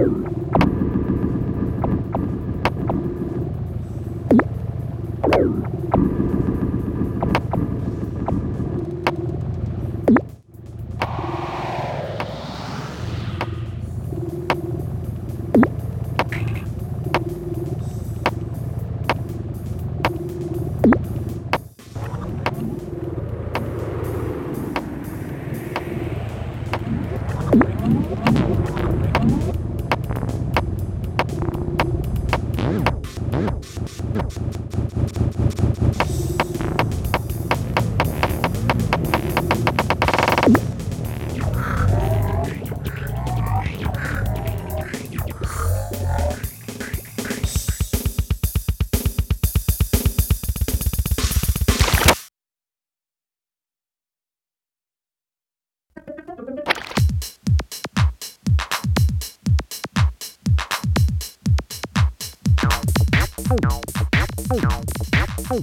you お